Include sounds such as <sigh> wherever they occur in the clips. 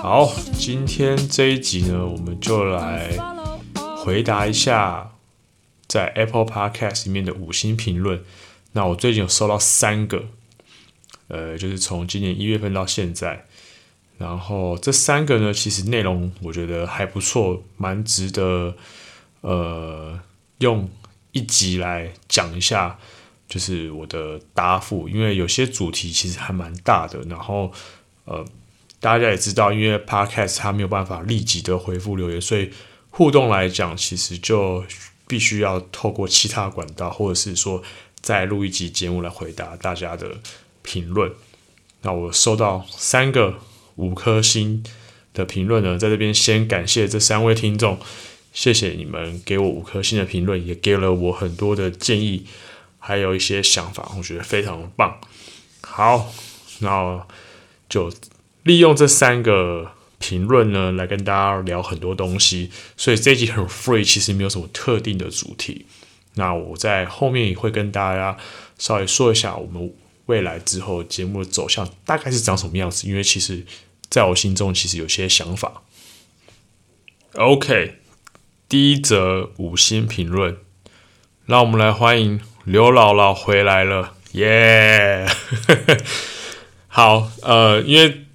好，今天这一集呢，我们就来回答一下在 Apple Podcast 里面的五星评论。那我最近有收到三个，呃，就是从今年一月份到现在，然后这三个呢，其实内容我觉得还不错，蛮值得呃用一集来讲一下。就是我的答复，因为有些主题其实还蛮大的，然后呃，大家也知道，因为 Podcast 它没有办法立即的回复留言，所以互动来讲，其实就必须要透过其他管道，或者是说再录一集节目来回答大家的评论。那我收到三个五颗星的评论呢，在这边先感谢这三位听众，谢谢你们给我五颗星的评论，也给了我很多的建议。还有一些想法，我觉得非常棒。好，那就利用这三个评论呢，来跟大家聊很多东西。所以这一集很 free，其实没有什么特定的主题。那我在后面也会跟大家稍微说一下，我们未来之后节目的走向大概是长什么样子。因为其实在我心中，其实有些想法。OK，第一则五星评论，让我们来欢迎。刘姥姥回来了，耶、yeah! <laughs> 好，呃，因为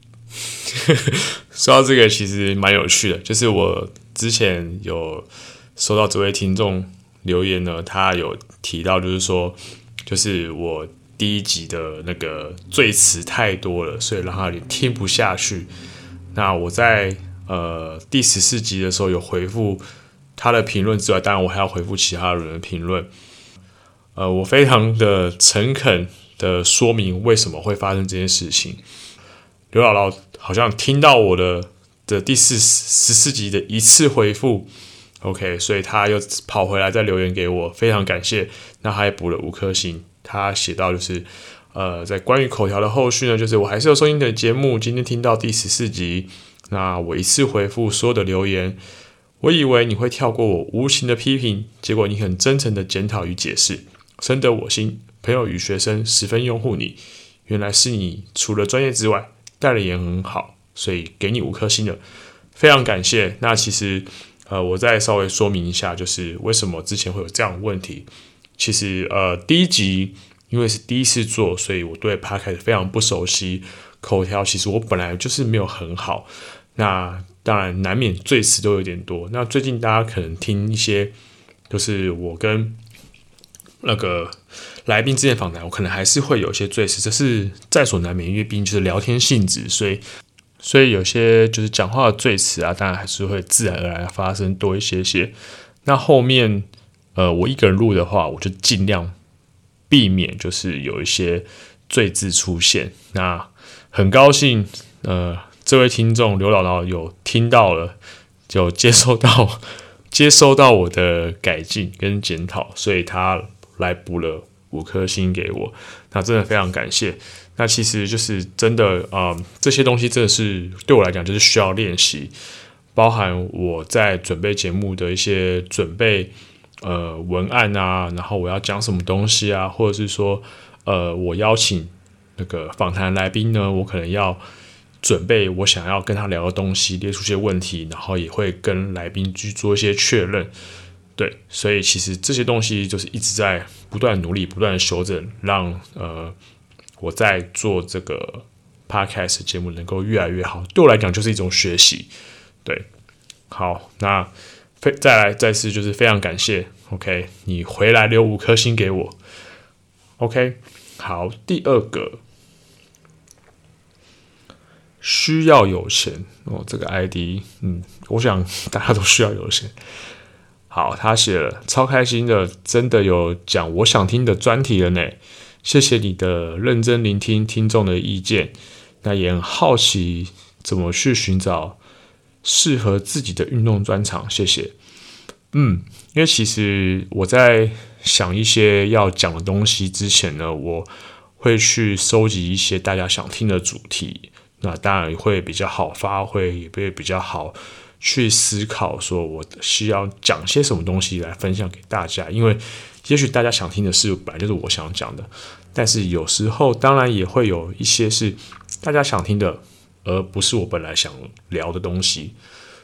<laughs> 说到这个，其实蛮有趣的。就是我之前有收到这位听众留言呢，他有提到，就是说，就是我第一集的那个赘词太多了，所以让他有点听不下去。那我在呃第十四集的时候有回复他的评论之外，当然我还要回复其他人的评论。呃，我非常的诚恳的说明为什么会发生这件事情。刘姥姥好像听到我的的第四十四集的一次回复，OK，所以他又跑回来再留言给我，非常感谢。那还补了五颗星，他写到就是，呃，在关于口条的后续呢，就是我还是有收听的节目，今天听到第十四集，那我一次回复所有的留言。我以为你会跳过我无情的批评，结果你很真诚的检讨与解释。深得我心，朋友与学生十分拥护你。原来是你除了专业之外，带的也很好，所以给你五颗星了，非常感谢。那其实，呃，我再稍微说明一下，就是为什么之前会有这样的问题。其实，呃，第一集因为是第一次做，所以我对 Podcast 非常不熟悉，口条其实我本来就是没有很好。那当然难免赘词都有点多。那最近大家可能听一些，就是我跟那个来宾之间访谈，我可能还是会有一些赘词，这是在所难免，因为毕竟就是聊天性质，所以所以有些就是讲话的赘词啊，当然还是会自然而然发生多一些些。那后面呃，我一个人录的话，我就尽量避免就是有一些赘字出现。那很高兴呃，这位听众刘姥姥有听到了，就接收到 <laughs> 接收到我的改进跟检讨，所以他。来补了五颗星给我，那真的非常感谢。那其实就是真的啊、这些东西真的是对我来讲就是需要练习，包含我在准备节目的一些准备呃文案啊，然后我要讲什么东西啊，或者是说呃我邀请那个访谈来宾呢，我可能要准备我想要跟他聊的东西，列出些问题，然后也会跟来宾去做一些确认。对，所以其实这些东西就是一直在不断努力、不断的修正，让呃我在做这个 podcast 节目能够越来越好。对我来讲，就是一种学习。对，好，那非再来再次就是非常感谢。OK，你回来留五颗星给我。OK，好，第二个需要有钱哦，这个 ID，嗯，我想大家都需要有钱。好，他写了超开心的，真的有讲我想听的专题了呢。谢谢你的认真聆听听众的意见，那也很好奇怎么去寻找适合自己的运动专长？谢谢。嗯，因为其实我在想一些要讲的东西之前呢，我会去收集一些大家想听的主题，那当然会比较好发挥，也会比较好去思考，说我需要讲些什么东西来分享给大家。因为也许大家想听的是本来就是我想讲的，但是有时候当然也会有一些是大家想听的。而不是我本来想聊的东西，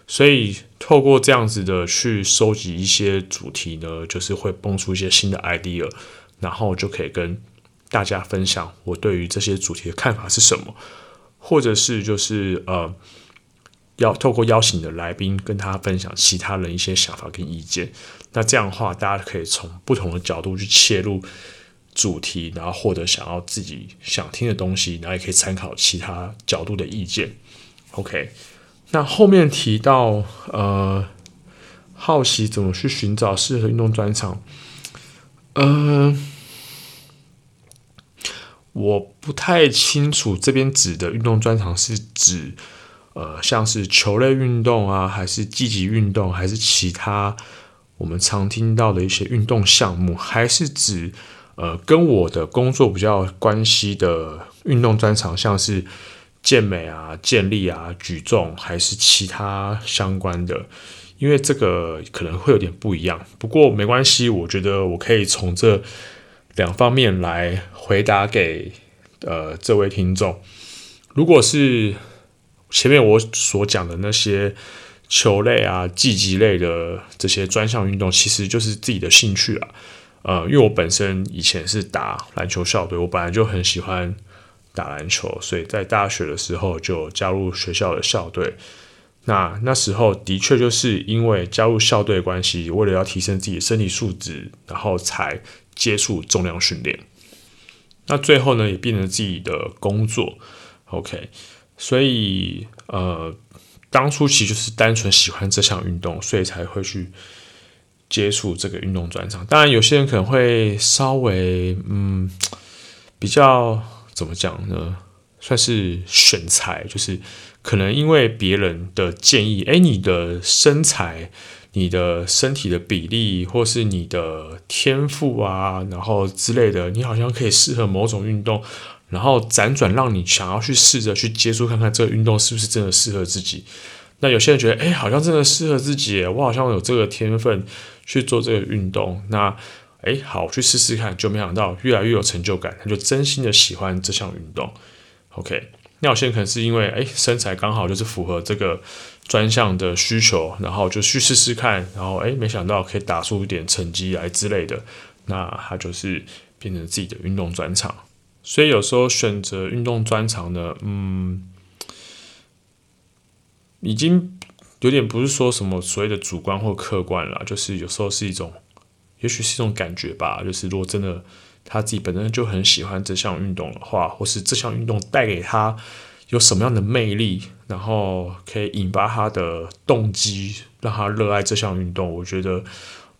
所以透过这样子的去收集一些主题呢，就是会蹦出一些新的 idea，然后就可以跟大家分享我对于这些主题的看法是什么，或者是就是呃，要透过邀请的来宾跟他分享其他人一些想法跟意见，那这样的话，大家可以从不同的角度去切入。主题，然后获得想要自己想听的东西，然后也可以参考其他角度的意见。OK，那后面提到呃，好奇怎么去寻找适合运动专场。嗯、我不太清楚这边指的运动专长是指呃，像是球类运动啊，还是积极运动，还是其他我们常听到的一些运动项目，还是指？呃，跟我的工作比较关系的运动专长，像是健美啊、健力啊、举重，还是其他相关的，因为这个可能会有点不一样。不过没关系，我觉得我可以从这两方面来回答给呃这位听众。如果是前面我所讲的那些球类啊、竞技类的这些专项运动，其实就是自己的兴趣了。呃，因为我本身以前是打篮球校队，我本来就很喜欢打篮球，所以在大学的时候就加入学校的校队。那那时候的确就是因为加入校队关系，为了要提升自己的身体素质，然后才接触重量训练。那最后呢，也变成自己的工作。OK，所以呃，当初其实就是单纯喜欢这项运动，所以才会去。接触这个运动专长，当然有些人可能会稍微嗯比较怎么讲呢？算是选材，就是可能因为别人的建议，诶，你的身材、你的身体的比例，或是你的天赋啊，然后之类的，你好像可以适合某种运动，然后辗转让你想要去试着去接触看看这个运动是不是真的适合自己。那有些人觉得，诶，好像真的适合自己，我好像有这个天分。去做这个运动，那诶，好，去试试看，就没想到越来越有成就感，他就真心的喜欢这项运动。OK，那有些人可能是因为诶身材刚好就是符合这个专项的需求，然后就去试试看，然后诶没想到可以打出一点成绩来之类的，那他就是变成自己的运动专场。所以有时候选择运动专长呢，嗯，已经。有点不是说什么所谓的主观或客观啦，就是有时候是一种，也许是一种感觉吧。就是如果真的他自己本身就很喜欢这项运动的话，或是这项运动带给他有什么样的魅力，然后可以引发他的动机，让他热爱这项运动，我觉得，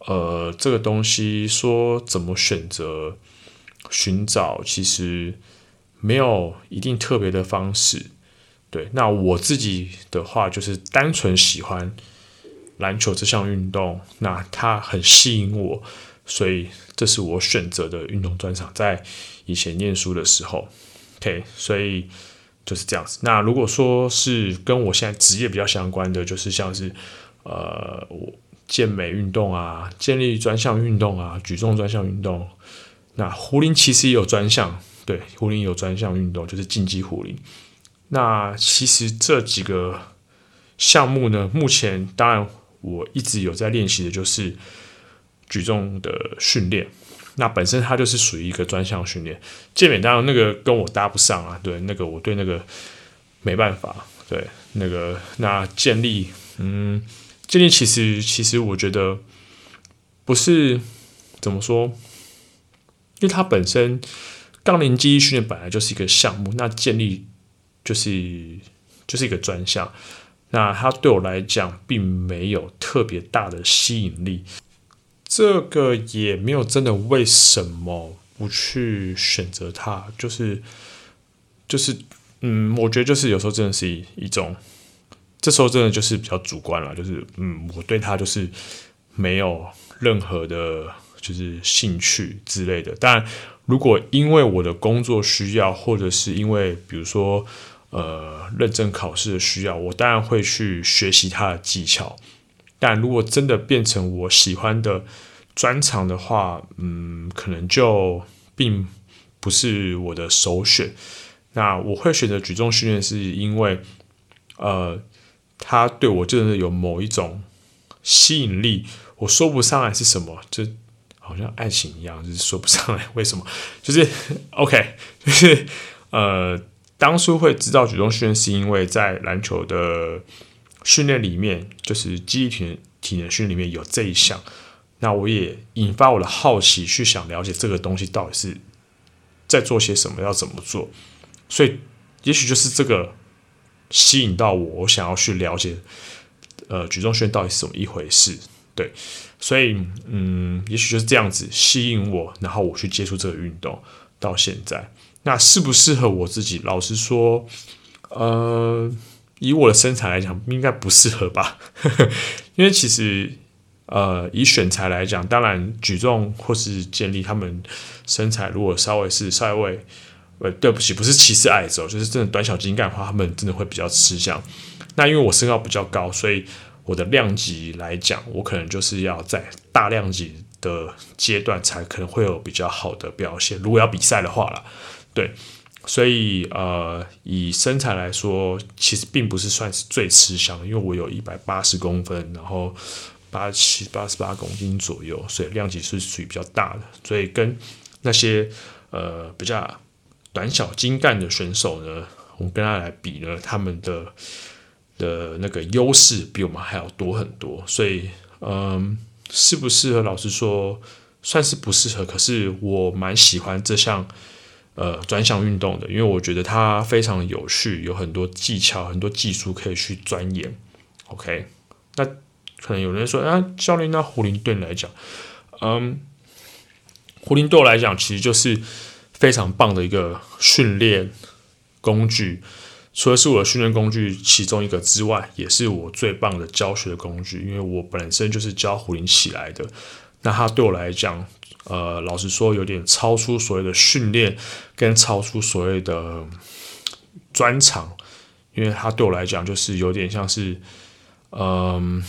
呃，这个东西说怎么选择、寻找，其实没有一定特别的方式。对，那我自己的话就是单纯喜欢篮球这项运动，那它很吸引我，所以这是我选择的运动专长。在以前念书的时候，OK，所以就是这样子。那如果说是跟我现在职业比较相关的，就是像是呃，我健美运动啊、健力专项运动啊、举重专项运动，那壶铃其实也有专项，对，壶铃有专项运动，就是竞技壶铃。那其实这几个项目呢，目前当然我一直有在练习的，就是举重的训练。那本身它就是属于一个专项训练。健美当然那个跟我搭不上啊，对，那个我对那个没办法。对，那个那健力，嗯，健力其实其实我觉得不是怎么说，因为它本身杠铃肌力训练本来就是一个项目，那建立。就是就是一个专项，那它对我来讲并没有特别大的吸引力，这个也没有真的为什么不去选择它，就是就是嗯，我觉得就是有时候真的是一种这时候真的就是比较主观了，就是嗯，我对他就是没有任何的，就是兴趣之类的。但，如果因为我的工作需要，或者是因为比如说呃认证考试的需要，我当然会去学习他的技巧。但如果真的变成我喜欢的专长的话，嗯，可能就并不是我的首选。那我会选择举重训练，是因为，呃，它对我真的有某一种吸引力，我说不上来是什么，就好像爱情一样，就是说不上来为什么。<laughs> 就是 OK，<laughs> 就是呃，当初会知道举重训练，是因为在篮球的训练里面，就是记忆体体能训练里面有这一项，那我也引发我的好奇，去想了解这个东西到底是在做些什么，要怎么做。所以，也许就是这个吸引到我，我想要去了解，呃，举重训练到底是怎么一回事？对，所以，嗯，也许就是这样子吸引我，然后我去接触这个运动到现在。那适不适合我自己？老实说，呃，以我的身材来讲，应该不适合吧？<laughs> 因为其实，呃，以选材来讲，当然举重或是健力，他们身材如果稍微是稍微。呃，对不起，不是歧视矮子哦，就是真的短小精干的话，他们真的会比较吃香。那因为我身高比较高，所以我的量级来讲，我可能就是要在大量级的阶段才可能会有比较好的表现。如果要比赛的话啦，对，所以呃，以身材来说，其实并不是算是最吃香，因为我有一百八十公分，然后八七八十八公斤左右，所以量级是属于比较大的，所以跟那些呃比较。短小精干的选手呢，我们跟他来比呢，他们的的那个优势比我们还要多很多，所以，嗯，适不适合？老实说，算是不适合。可是我蛮喜欢这项呃专项运动的，因为我觉得它非常有趣，有很多技巧、很多技术可以去钻研。OK，那可能有人说啊，教练，那壶铃对你来讲，嗯，壶铃对我来讲，其实就是。非常棒的一个训练工具，除了是我的训练工具其中一个之外，也是我最棒的教学工具。因为我本身就是教壶铃起来的，那它对我来讲，呃，老实说，有点超出所谓的训练，跟超出所谓的专长，因为它对我来讲，就是有点像是，嗯、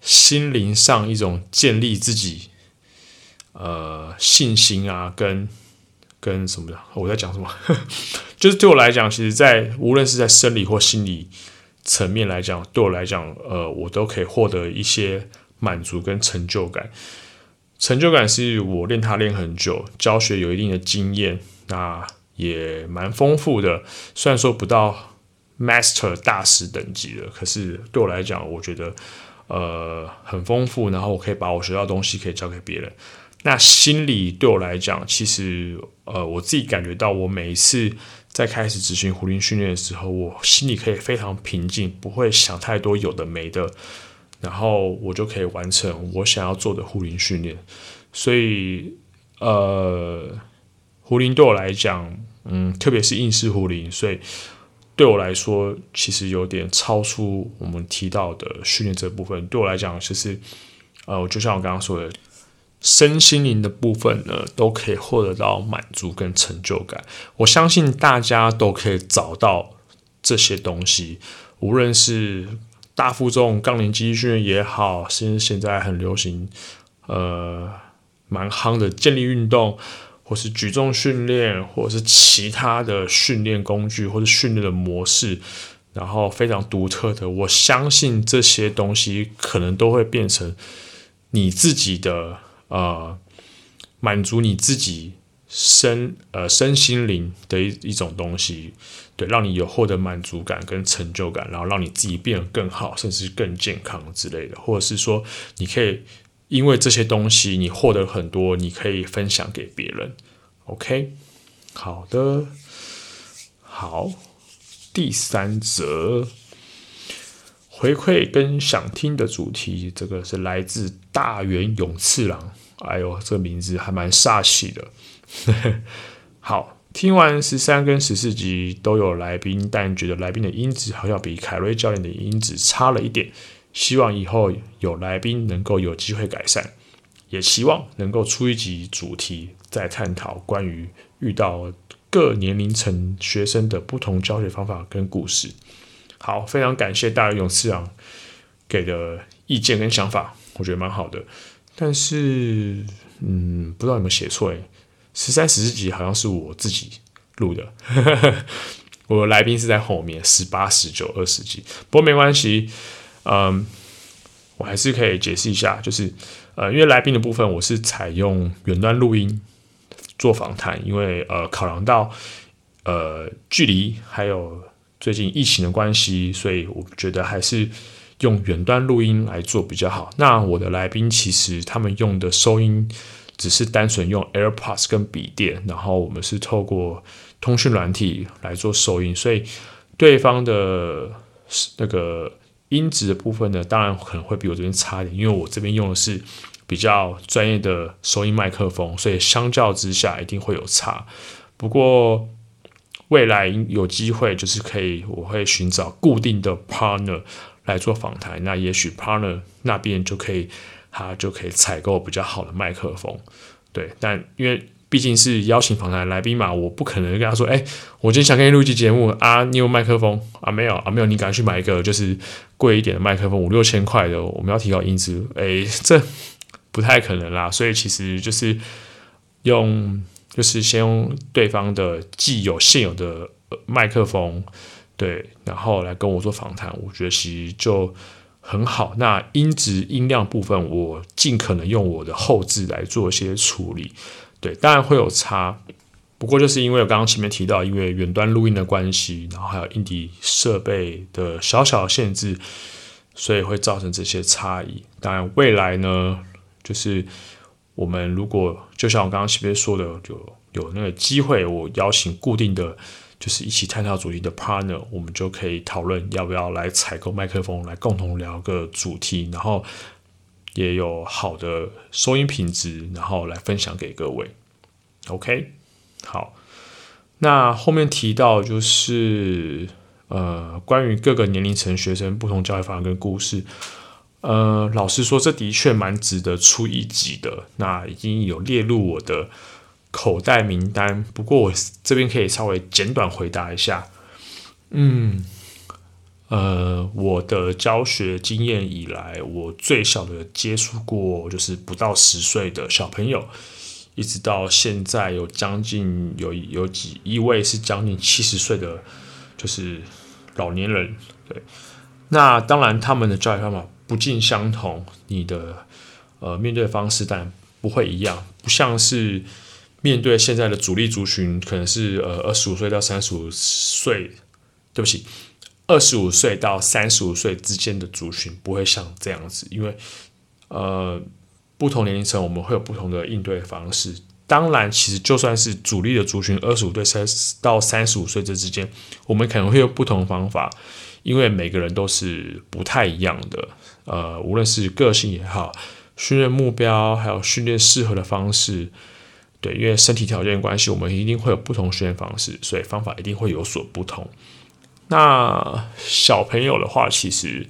心灵上一种建立自己，呃，信心啊，跟。跟什么的？我在讲什么？<laughs> 就是对我来讲，其实在，无论是在生理或心理层面来讲，对我来讲，呃，我都可以获得一些满足跟成就感。成就感是我练它练很久，教学有一定的经验，那也蛮丰富的。虽然说不到 Master 大师等级的，可是对我来讲，我觉得呃很丰富。然后我可以把我学到的东西可以教给别人。那心理对我来讲，其实呃，我自己感觉到，我每一次在开始执行壶铃训练的时候，我心里可以非常平静，不会想太多有的没的，然后我就可以完成我想要做的壶铃训练。所以呃，壶铃对我来讲，嗯，特别是硬式壶铃，所以对我来说，其实有点超出我们提到的训练这部分。对我来讲，其实呃，就像我刚刚说的。身心灵的部分呢，都可以获得到满足跟成就感。我相信大家都可以找到这些东西，无论是大负重杠铃肌力训练也好，甚至现在很流行，呃，蛮夯的健力运动，或是举重训练，或者是其他的训练工具，或者训练的模式，然后非常独特的。我相信这些东西可能都会变成你自己的。呃，满足你自己身呃身心灵的一一种东西，对，让你有获得满足感跟成就感，然后让你自己变得更好，甚至更健康之类的，或者是说，你可以因为这些东西你获得很多，你可以分享给别人。OK，好的，好，第三则回馈跟想听的主题，这个是来自大原勇次郎。哎呦，这个名字还蛮煞气的。<laughs> 好，听完十三跟十四集都有来宾，但觉得来宾的音质好像比凯瑞教练的音质差了一点。希望以后有来宾能够有机会改善，也希望能够出一集主题，再探讨关于遇到各年龄层学生的不同教学方法跟故事。好，非常感谢大勇次郎给的意见跟想法，我觉得蛮好的。但是，嗯，不知道有没有写错诶。十三、十四集好像是我自己录的，<laughs> 我来宾是在后面十八、十九、二十集。不过没关系，嗯，我还是可以解释一下，就是呃，因为来宾的部分我是采用远端录音做访谈，因为呃，考量到呃距离还有最近疫情的关系，所以我觉得还是用远端录音来做比较好。那我的来宾其实他们用的收音。只是单纯用 AirPods 跟笔电，然后我们是透过通讯软体来做收音，所以对方的那个音质的部分呢，当然可能会比我这边差一点，因为我这边用的是比较专业的收音麦克风，所以相较之下一定会有差。不过未来有机会就是可以，我会寻找固定的 partner 来做访谈，那也许 partner 那边就可以。他就可以采购比较好的麦克风，对，但因为毕竟是邀请访谈来宾嘛，我不可能跟他说，哎、我今天想跟你录一期节目啊，你有麦克风啊？没有啊，没有，你赶快去买一个就是贵一点的麦克风，五六千块的，我们要提高音质，哎、这不太可能啦。所以其实就是用，就是先用对方的既有现有的麦克风，对，然后来跟我做访谈，我觉得其实就。很好，那音质音量部分，我尽可能用我的后置来做一些处理。对，当然会有差，不过就是因为我刚刚前面提到，因为远端录音的关系，然后还有硬体设备的小小限制，所以会造成这些差异。当然，未来呢，就是我们如果就像我刚刚前面说的，就有那个机会，我邀请固定的。就是一起探讨主题的 partner，我们就可以讨论要不要来采购麦克风，来共同聊个主题，然后也有好的收音品质，然后来分享给各位。OK，好，那后面提到就是呃，关于各个年龄层学生不同教育方案跟故事，呃，老实说，这的确蛮值得出一集的。那已经有列入我的。口袋名单，不过我这边可以稍微简短回答一下。嗯，呃，我的教学经验以来，我最小的接触过就是不到十岁的小朋友，一直到现在有将近有有几一位是将近七十岁的，就是老年人。对，那当然他们的教育方法不尽相同，你的呃面对方式但不会一样，不像是。面对现在的主力族群，可能是呃二十五岁到三十五岁，对不起，二十五岁到三十五岁之间的族群不会像这样子，因为呃不同年龄层我们会有不同的应对方式。当然，其实就算是主力的族群，二十五岁三到三十五岁这之间，我们可能会有不同的方法，因为每个人都是不太一样的。呃，无论是个性也好，训练目标，还有训练适合的方式。对，因为身体条件关系，我们一定会有不同训练方式，所以方法一定会有所不同。那小朋友的话，其实，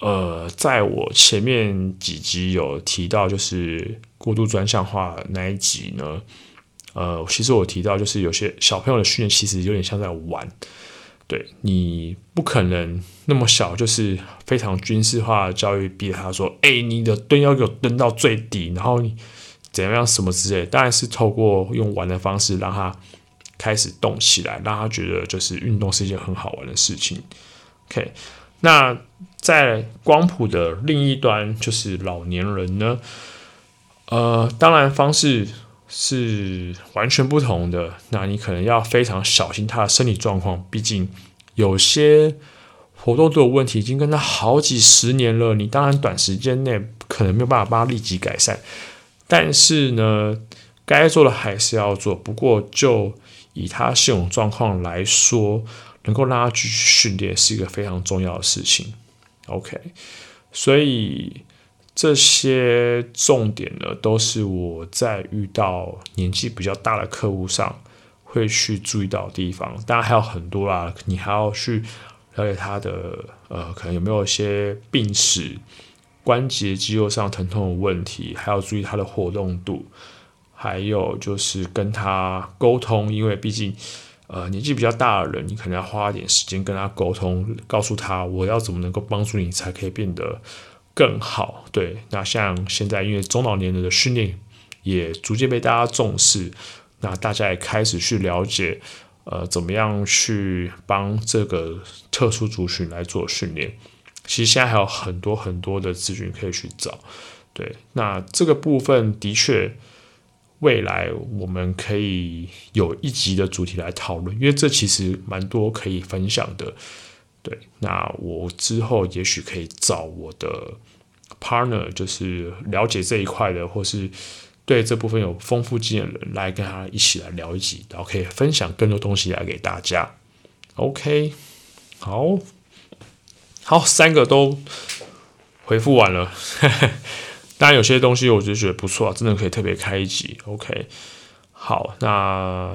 呃，在我前面几集有提到，就是过度专项化那一集呢，呃，其实我提到，就是有些小朋友的训练其实有点像在玩。对，你不可能那么小，就是非常军事化的教育，逼他说：“哎，你的蹲要给我蹲到最低，然后你。”怎样什么之类，当然是透过用玩的方式让他开始动起来，让他觉得就是运动是一件很好玩的事情。OK，那在光谱的另一端就是老年人呢，呃，当然方式是完全不同的。那你可能要非常小心他的身体状况，毕竟有些活动都有问题，已经跟他好几十年了。你当然短时间内可能没有办法帮他立即改善。但是呢，该做的还是要做。不过，就以他现有状况来说，能够让他继续训练是一个非常重要的事情。OK，所以这些重点呢，都是我在遇到年纪比较大的客户上会去注意到的地方。当然还有很多啦，你还要去了解他的呃，可能有没有一些病史、关节肌肉上疼痛的问题，还要注意他的活动度，还有就是跟他沟通，因为毕竟呃年纪比较大的人，你可能要花一点时间跟他沟通，告诉他我要怎么能够帮助你，才可以变得更好。对，那像现在因为中老年人的训练也逐渐被大家重视。那大家也开始去了解，呃，怎么样去帮这个特殊族群来做训练？其实现在还有很多很多的资讯可以去找。对，那这个部分的确，未来我们可以有一集的主题来讨论，因为这其实蛮多可以分享的。对，那我之后也许可以找我的 partner，就是了解这一块的，或是。对这部分有丰富经验的人来跟他一起来聊一集，然后可以分享更多东西来给大家。OK，好，好，三个都回复完了。<laughs> 当然有些东西我就觉得不错，真的可以特别开一集。OK，好，那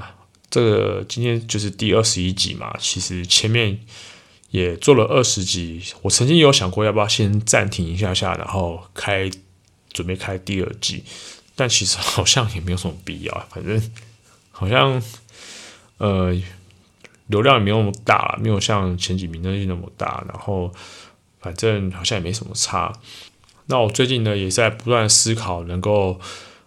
这个今天就是第二十一集嘛，其实前面也做了二十集，我曾经有想过要不要先暂停一下下，然后开准备开第二季。但其实好像也没有什么必要，反正好像呃流量也没有那么大，没有像前几名那些那么大，然后反正好像也没什么差。那我最近呢也在不断思考，能够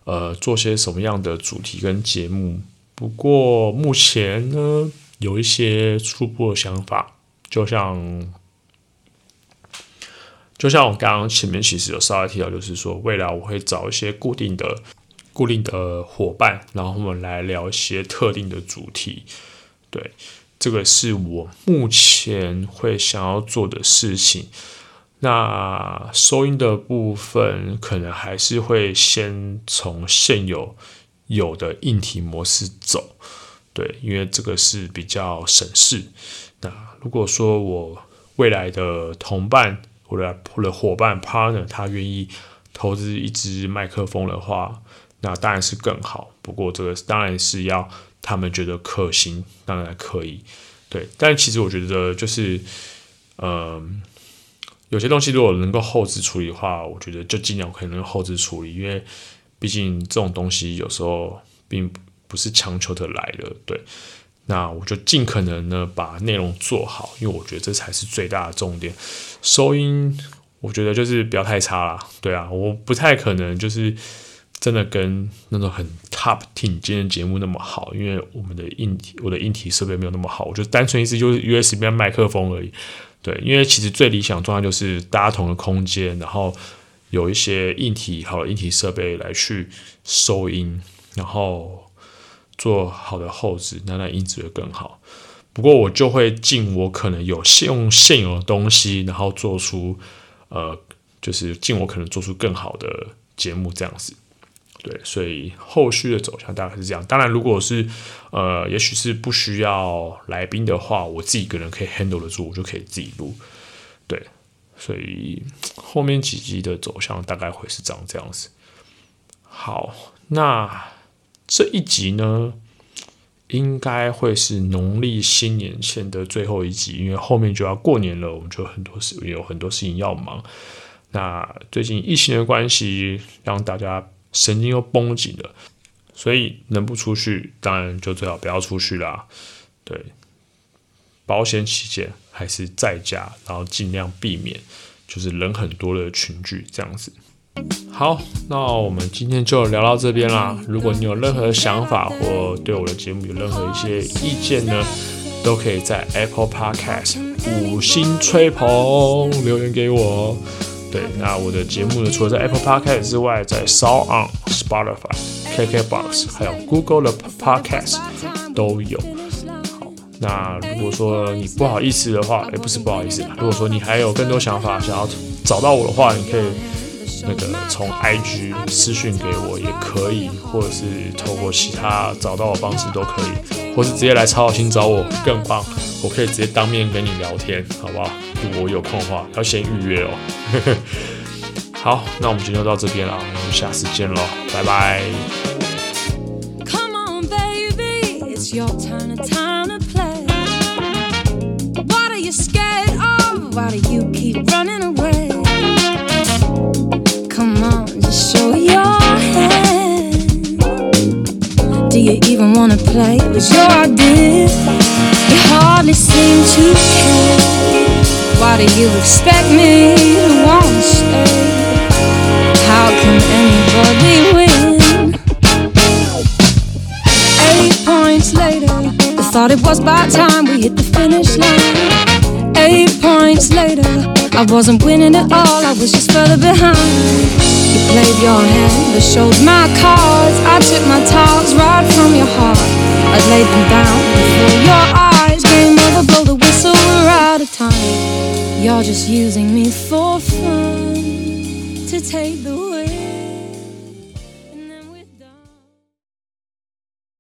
呃做些什么样的主题跟节目。不过目前呢有一些初步的想法，就像。就像我刚刚前面其实有稍微提到，就是说未来我会找一些固定的、固定的伙伴，然后我们来聊一些特定的主题。对，这个是我目前会想要做的事情。那收音的部分可能还是会先从现有有的硬体模式走，对，因为这个是比较省事。那如果说我未来的同伴，我的我的伙伴 partner 他愿意投资一支麦克风的话，那当然是更好。不过这个当然是要他们觉得可行，当然可以。对，但其实我觉得就是，嗯、有些东西如果能够后置处理的话，我觉得就尽量可能后置处理，因为毕竟这种东西有时候并不是强求的来的。对，那我就尽可能呢把内容做好，因为我觉得这才是最大的重点。收音，我觉得就是不要太差啦。对啊，我不太可能就是真的跟那种很 top 听今天节目那么好，因为我们的硬体，我的硬体设备没有那么好，我就单纯意思就是 USB 麦克风而已。对，因为其实最理想状态就是大家同个空间，然后有一些硬体好的硬体设备来去收音，然后做好的后制，那那音质会更好。不过我就会尽我可能有现用现有的东西，然后做出呃，就是尽我可能做出更好的节目这样子。对，所以后续的走向大概是这样。当然，如果是呃，也许是不需要来宾的话，我自己一个人可以 handle 得住，我就可以自己录。对，所以后面几集的走向大概会是长这样子。好，那这一集呢？应该会是农历新年前的最后一集，因为后面就要过年了，我们就很多事有很多事情要忙。那最近疫情的关系，让大家神经又绷紧了，所以能不出去，当然就最好不要出去啦。对，保险起见，还是在家，然后尽量避免就是人很多的群聚这样子。好，那我们今天就聊到这边啦。如果你有任何想法或对我的节目有任何一些意见呢，都可以在 Apple Podcast 五星吹捧留言给我。对，那我的节目呢，除了在 Apple Podcast 之外，在 SoundOn、Spotify、KKBox 还有 Google 的 Podcast 都有。好，那如果说你不好意思的话，也不是不好意思吧，如果说你还有更多想法想要找到我的话，你可以。那个从 IG 私讯给我也可以，或者是透过其他找到的方式都可以，或是直接来超好心找我更棒，我可以直接当面跟你聊天，好不好？如果我有空的话，要先预约哦。<laughs> 好，那我们今天就到这边了，我们下次见喽，拜拜。it's your turn, a time to play. What are you scared of? Why do you keep running away? Show your hand. Do you even wanna play? It was your idea. You hardly seem to care. Why do you expect me to wanna stay? How can anybody win? Eight points later, I thought it was about time we hit the finish line. Eight points later, I wasn't winning at all, I was just further behind. You played your hand, I showed my cards. I took my talks right from your heart. I laid them down before your eyes. Game over, blow the whistle, we're out of time. You're just using me for fun to take the.